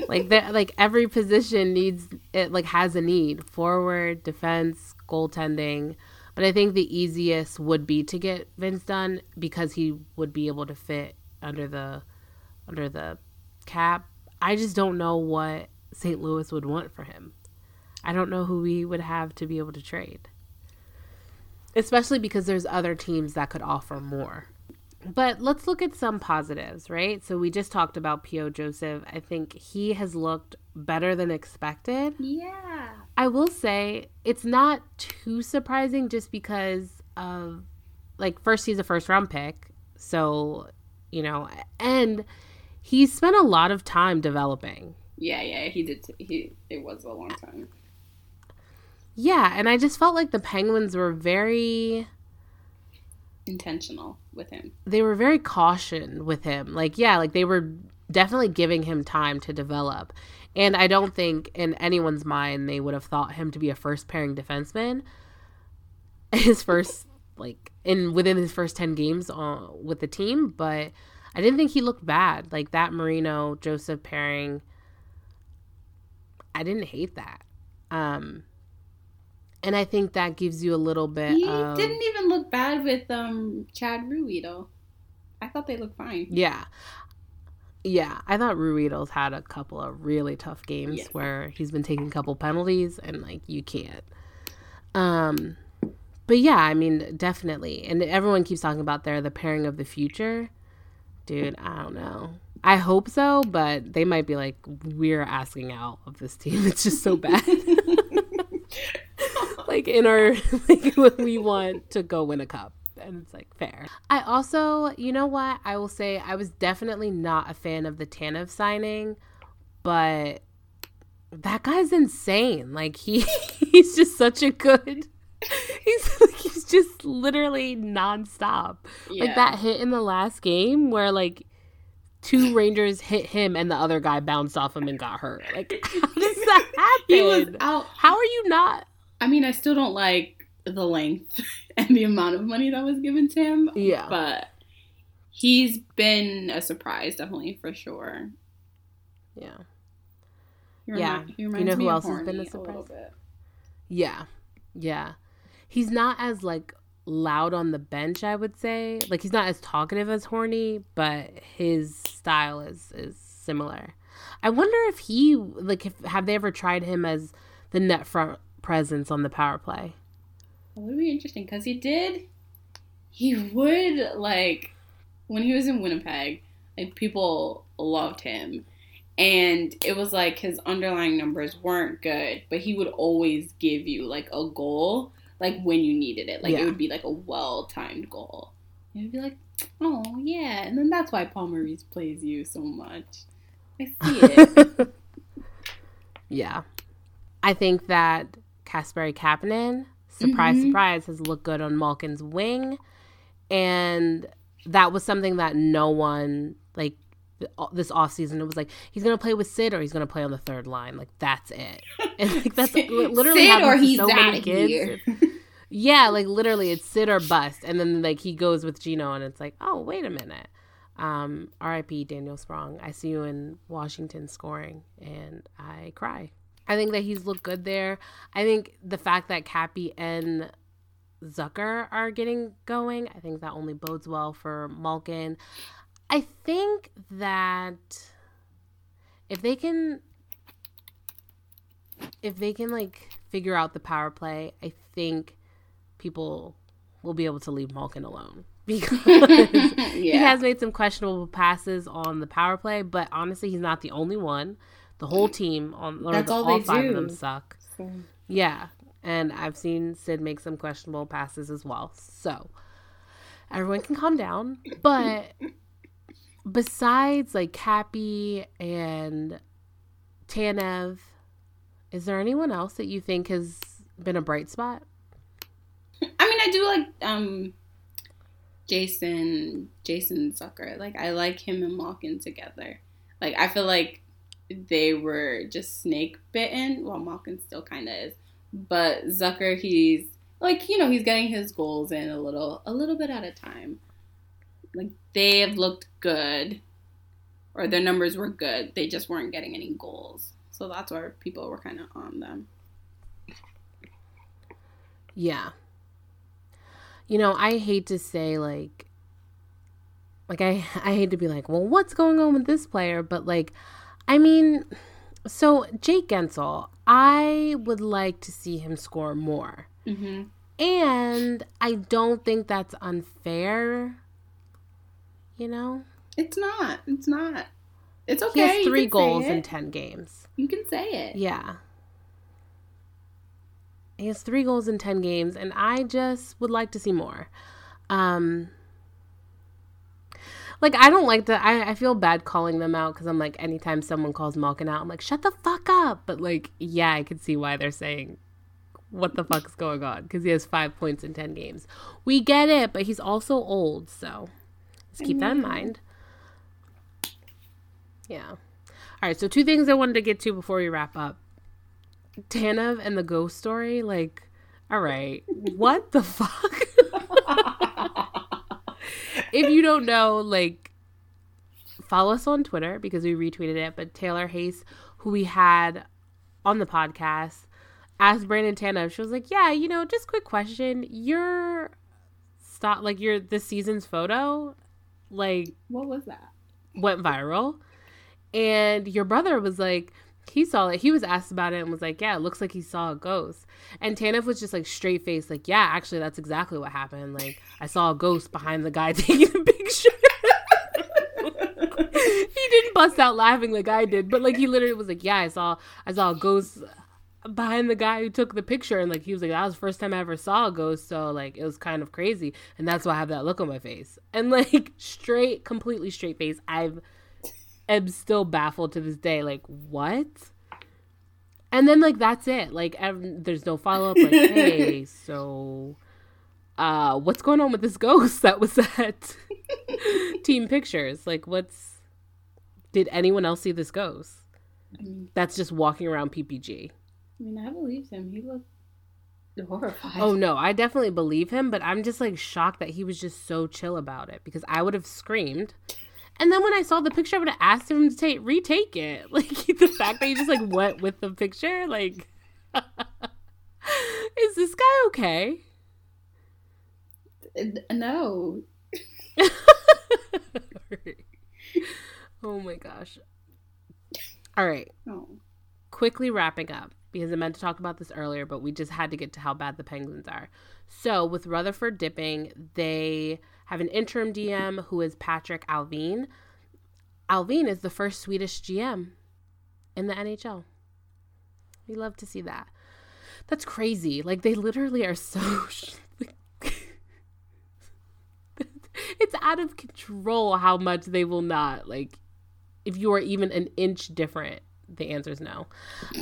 Like that, like every position needs it. Like has a need: forward, defense, goaltending. But I think the easiest would be to get Vince Dunn because he would be able to fit under the under the cap. I just don't know what St. Louis would want for him. I don't know who we would have to be able to trade. Especially because there's other teams that could offer more. But let's look at some positives, right? So we just talked about P.O. Joseph. I think he has looked better than expected. Yeah. I will say it's not too surprising just because of like first he's a first round pick. So, you know, and he spent a lot of time developing. Yeah, yeah, he did. T- he it was a long time. Yeah, and I just felt like the Penguins were very intentional with him. They were very caution with him. Like, yeah, like they were definitely giving him time to develop. And I don't think in anyone's mind they would have thought him to be a first pairing defenseman. (laughs) His first, like, in within his first 10 games uh, with the team, but I didn't think he looked bad. Like that Marino Joseph pairing, I didn't hate that. Um, and I think that gives you a little bit. He of, didn't even look bad with um Chad Ruhwedel. I thought they looked fine. Yeah, yeah. I thought Ruhwedel's had a couple of really tough games Yes. where he's been taking a couple penalties and like you can't. Um, but yeah, I mean, definitely. And everyone keeps talking about there the pairing of the future. Dude, I don't know. I hope so, but they might be like, we're asking out of this team. (laughs) It's just so bad. (laughs) (laughs) like in our like when we want to go win a cup and it's like fair. I also you know what? I will say i was definitely not a fan of the tanev signing but that guy's insane. Like he (laughs) he's just such a good (laughs) he's like he's just literally nonstop. Yeah. like that hit in the last game where like two (laughs) rangers hit him and the other guy bounced off him and got hurt. Like how does that happen He was out. how are you not I mean, I still don't like the length (laughs) and the amount of money that was given to him. Yeah. But he's been a surprise, definitely for sure. yeah He Yeah. remi- he You know who me of else has been a surprise? bit. Yeah. Yeah. He's not as like loud on the bench, I would say. Like he's not as talkative as Horny, but his style is is similar. I wonder if he like if have they ever tried him as the net front presence on the power play? Would be interesting because he did. He would like when he was in Winnipeg. Like people loved him, and it was like his underlying numbers weren't good, but he would always give you like a goal, like when you needed it. Like Yeah. it would be like a well timed goal. And it'd be like, oh yeah, and then that's why Paul Maurice plays you so much. I see it. (laughs) yeah. I think that Kasperi Kapanen, surprise, Mhm. surprise, has looked good on Malkin's wing. And that was something that no one, like, th- this offseason, it was like, he's going to play with Sid or he's going to play on the third line. Like, that's it. (laughs) And, like, that's (laughs) li- literally Sid or he's so many outta kids. here. Yeah, like, literally, it's Sid or bust. And then, like, he goes with Gino and it's like, oh, wait a minute. Um, RIP Daniel Sprong. I see you in Washington scoring and I cry. I think that he's looked good there. I think the fact that Cappy and Zucker are getting going, I think that only bodes well for Malkin. I think that if they can if they can like figure out the power play, I think people will be able to leave Malkin alone (laughs) because (laughs) he has made some questionable passes on the power play, but honestly, he's not the only one. The whole team on or That's the, all all, they five do. of them suck. Yeah, and I've seen Sid make some questionable passes as well. So everyone can calm down. But besides like Cappy and Tanev, is there anyone else that you think has been a bright spot? I mean, I do like um Jason Jason Zucker. Like I like him and Malkin together. Like I feel like they were just snake bitten. Well, Malkin still kind of is, but Zucker, he's like you know he's getting his goals in a little a little bit at a time. Like they have looked good, or their numbers were good. They just weren't getting any goals. So that's where people were kind of on them. Yeah. You know, I hate to say like like I (laughs) I hate to be like, well, what's going on with this player? But like, I mean, so Jake Guentzel, I would like to see him score more, mm-hmm. and I don't think that's unfair. You know, it's not. It's not. It's okay. He has three goals in ten games. You can say it. Yeah. He has three goals in ten games, and I just would like to see more. Um, like I don't like that. I, I feel bad calling them out because I'm like, anytime someone calls Malkin out, I'm like, shut the fuck up. But like, yeah, I can see why they're saying, what the fuck is going on? Because he has five points in ten games. We get it, but he's also old, so let's keep that in mm-hmm. mind. Yeah. All right. So two things I wanted to get to before we wrap up. Tanev and the ghost story. Like, all right, what the fuck? (laughs) (laughs) if you don't know, like, follow us on Twitter because we retweeted it. But Taylor Hayes, who we had on the podcast, asked Brandon Tanev. She was like, "Yeah, you know, just quick question. Your stop, like your this season's photo, like, what was that? Went viral." And your brother was like, he saw it. He was asked about it and was like, "Yeah, it looks like he saw a ghost." And Tanev was just like straight faced, like, "Yeah, actually, that's exactly what happened. Like, I saw a ghost behind the guy (laughs) taking the picture." (laughs) he didn't bust out laughing like I did, but like he literally was like, "Yeah, I saw, I saw a ghost behind the guy who took the picture," and like he was like, "That was the first time I ever saw a ghost, so like it was kind of crazy, and that's why I have that look on my face." And like (laughs) straight, completely straight face, I've am still baffled to this day. Like, what? And then like that's it. Like, ev- there's no follow up. Like, (laughs) hey, so, uh, what's going on with this ghost that was at (laughs) Team Pictures? Like, what's? Did anyone else see this ghost? I mean, that's just walking around PPG. I mean, I believe him. He looked horrified. Oh no, I definitely believe him, but I'm just like shocked that he was just so chill about it because I would have screamed. And then when I saw the picture, I would have asked him to take retake it. (laughs) Like the fact that he just like went with the picture, like, (laughs) is this guy okay? No. (laughs) oh my gosh. All right. Oh. Quickly wrapping up because I meant to talk about this earlier, but we just had to get to how bad the Penguins are. So with Rutherford dipping, they have an interim GM who is Patrick Allvin. Allvin is the first Swedish GM in the NHL. We love to see that. That's crazy. Like they literally are so (laughs) it's out of control how much they will not like if you are even an inch different the answer is no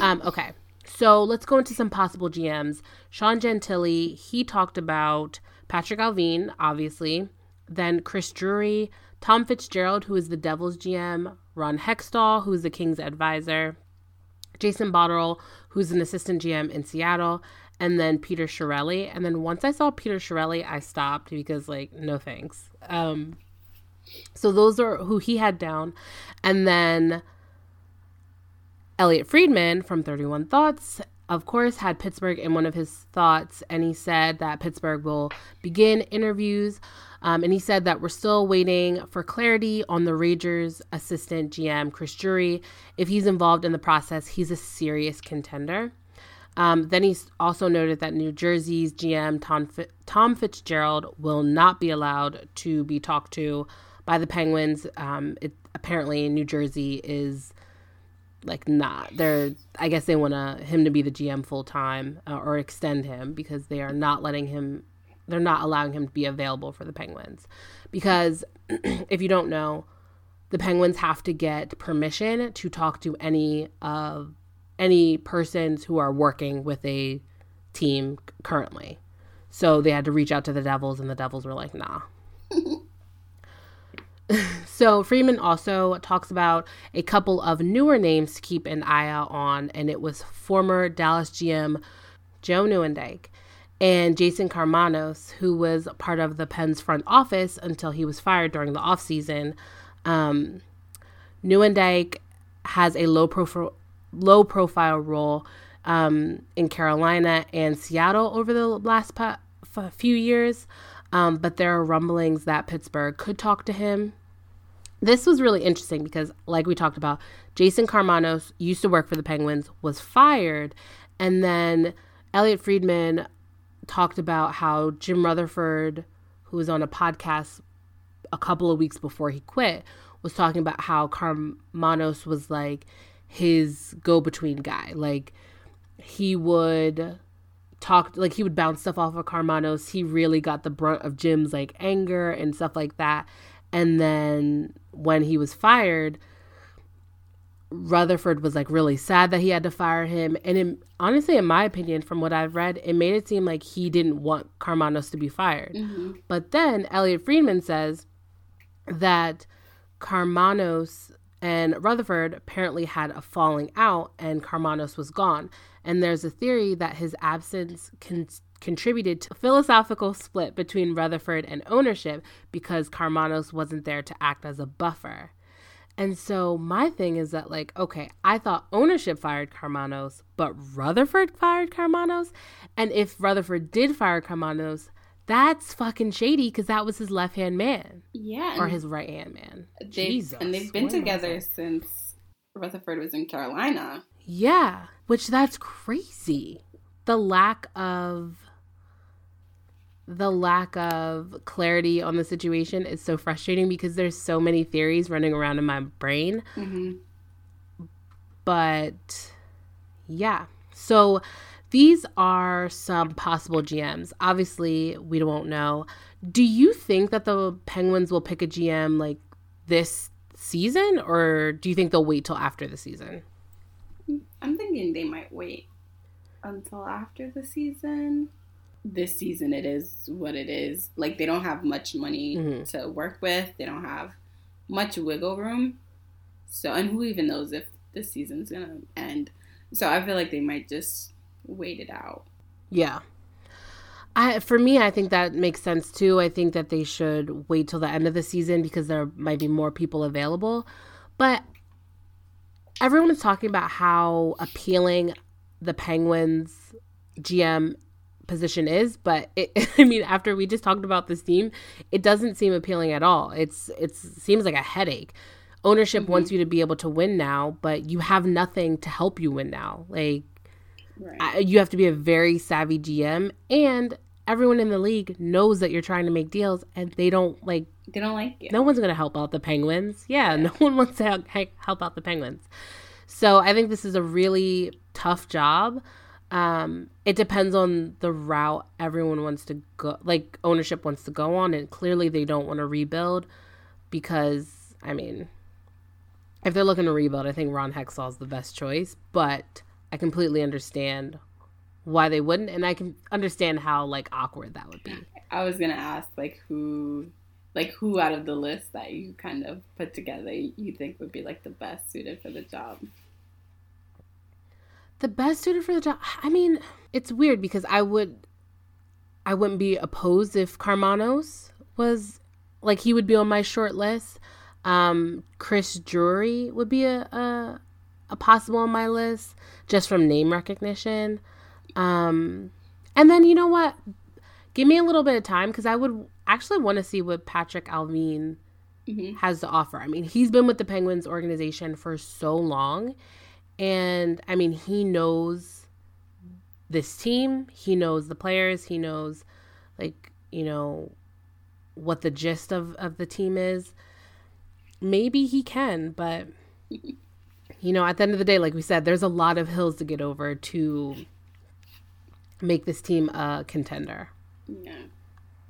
um okay so let's go into some possible gms sean gentille he talked about Patrick Allvin, obviously. Then Chris Drury, Tom Fitzgerald, who is the Devils GM, Ron Hextall, who is the Kings advisor, Jason Botterill, who's an assistant GM in Seattle, and then Peter Chiarelli. And then once I saw Peter Chiarelli, I stopped because, like, no thanks. Um, so those are who he had down. And then Elliotte Friedman from 31 Thoughts of course, had Pittsburgh in one of his thoughts, and he said that Pittsburgh will begin interviews. Um, and he said that we're still waiting for clarity on the Rangers assistant GM, Chris Drury. If he's involved in the process, he's a serious contender. Um, then he also noted that New Jersey's GM, Tom, Tom, Fitzgerald, will not be allowed to be talked to by the Penguins. Um, it, apparently, New Jersey is like not they're i guess they want to him to be the gm full time uh, or extend him because they are not letting him they're not allowing him to be available for the penguins. Because (clears throat) if you don't know the penguins have to get permission to talk to any of any persons who are working with a team currently. So they had to reach out to the devils and the devils were like nah (laughs) (laughs) so Friedman also talks about a couple of newer names to keep an eye out on, and it was former Dallas GM Joe Nieuwendyk and Jason Karmanos, who was part of the Pens front office until he was fired during the offseason. Um, Nieuwendyk has a low profile low profile role um, in Carolina and Seattle over the last pa- few years. Um, but there are rumblings that Pittsburgh could talk to him. This was really interesting because, like we talked about, Jason Karmanos used to work for the Penguins, was fired, and then Elliotte Friedman talked about how Jim Rutherford, who was on a podcast a couple of weeks before he quit, was talking about how Karmanos was like his go between guy. Like he would talk like he would bounce stuff off of Karmanos. He really got the brunt of Jim's like anger and stuff like that. And then when he was fired, Rutherford was like really sad that he had to fire him. And it, honestly, in my opinion, from what I've read, it made it seem like he didn't want Karmanos to be fired. Mm-hmm. But then Elliotte Friedman says that Karmanos and Rutherford apparently had a falling out and Karmanos was gone. And there's a theory that his absence can contributed to a philosophical split between Rutherford and ownership because Karmanos wasn't there to act as a buffer. And so my thing is that like, okay, I thought ownership fired Karmanos, but Rutherford fired Karmanos. And if Rutherford did fire Karmanos, that's fucking shady because that was his left hand man. Yeah. Or his right hand man. They, Jesus. And they've been together since Rutherford was in Carolina. Yeah. Which that's crazy. The lack of the lack of clarity on the situation is so frustrating because there's so many theories running around in my brain. Mm-hmm. But yeah, so these are some possible GMs. Obviously, we won't know. Do you think that the Penguins will pick a GM like this season, or do you think they'll wait till after the season? I'm thinking they might wait until after the season this season it is what it is. Like they don't have much money mm-hmm. to work with. They don't have much wiggle room. So and who even knows if this season's gonna end. So I feel like they might just wait it out. Yeah. I, for me, I think that makes sense too. I think that they should wait till the end of the season because there might be more people available. But everyone is talking about how appealing the Penguins GM position is but it, (laughs) i mean after we just talked about this team it doesn't seem appealing at all it's it seems like a headache ownership mm-hmm. wants you to be able to win now but you have nothing to help you win now like right. I, you have to be a very savvy gm and everyone in the league knows that you're trying to make deals and they don't like they don't like you no one's gonna help out the penguins yeah, yeah. (laughs) no one wants to help, help out the penguins so i think this is a really tough job um, it depends on the route everyone wants to go, like ownership wants to go on, and clearly they don't want to rebuild because, I mean, if they're looking to rebuild, I think Ron Hextall is the best choice. But I completely understand why they wouldn't, and I can understand how like awkward that would be. I was gonna ask like who, like who out of the list that you kind of put together you think would be like the best suited for the job the best suited for the job. I mean, it's weird because I would, I wouldn't be opposed if Karmanos was like he would be on my short list. Um, Chris Drury would be a, a, a possible on my list just from name recognition. Um, and then you know what? Give me a little bit of time because I would actually want to see what Patrick Allvin mm-hmm. has to offer. I mean, he's been with the Penguins organization for so long and I mean, he knows this team, he knows the players, he knows, like, you know, what the gist of, of the team is. Maybe he can, but, (laughs) you know, at the end of the day, like we said, there's a lot of hills to get over to make this team a contender. Yeah.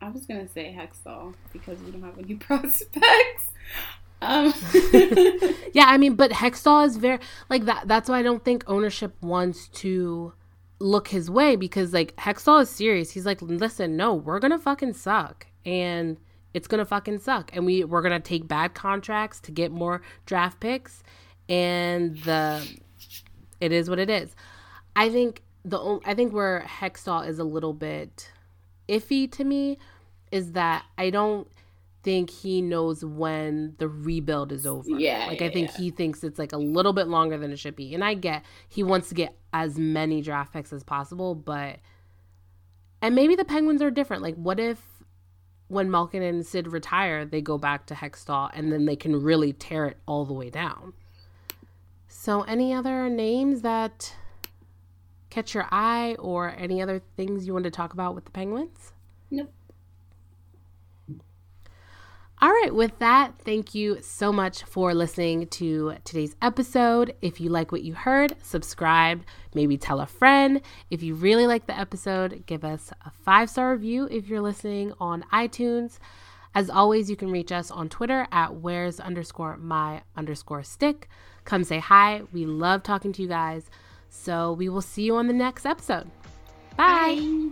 I was gonna say Hextall because we don't have any (laughs) prospects. Um. (laughs) yeah, I mean, but Hextall is very like that. That's why I don't think ownership wants to look his way because like Hextall is serious. He's like, listen, no, we're gonna fucking suck, and it's gonna fucking suck, and we we're gonna take bad contracts to get more draft picks, and the it is what it is. I think the only, I think where Hextall is a little bit iffy to me is that I don't think he knows when the rebuild is over. Yeah. Like yeah, I think yeah. he thinks it's like a little bit longer than it should be. And I get he wants to get as many draft picks as possible, but and maybe the Penguins are different. Like what if when Malkin and Sid retire, they go back to Hextall and then they can really tear it all the way down. So any other names that catch your eye or any other things you want to talk about with the Penguins? Nope. All right, with that, thank you so much for listening to today's episode. If you like what you heard, subscribe, maybe tell a friend. If you really like the episode, give us a five star review if you're listening on iTunes. As always, you can reach us on Twitter at where's underscore my underscore stick. Come say hi. We love talking to you guys. So we will see you on the next episode. Bye. Bye.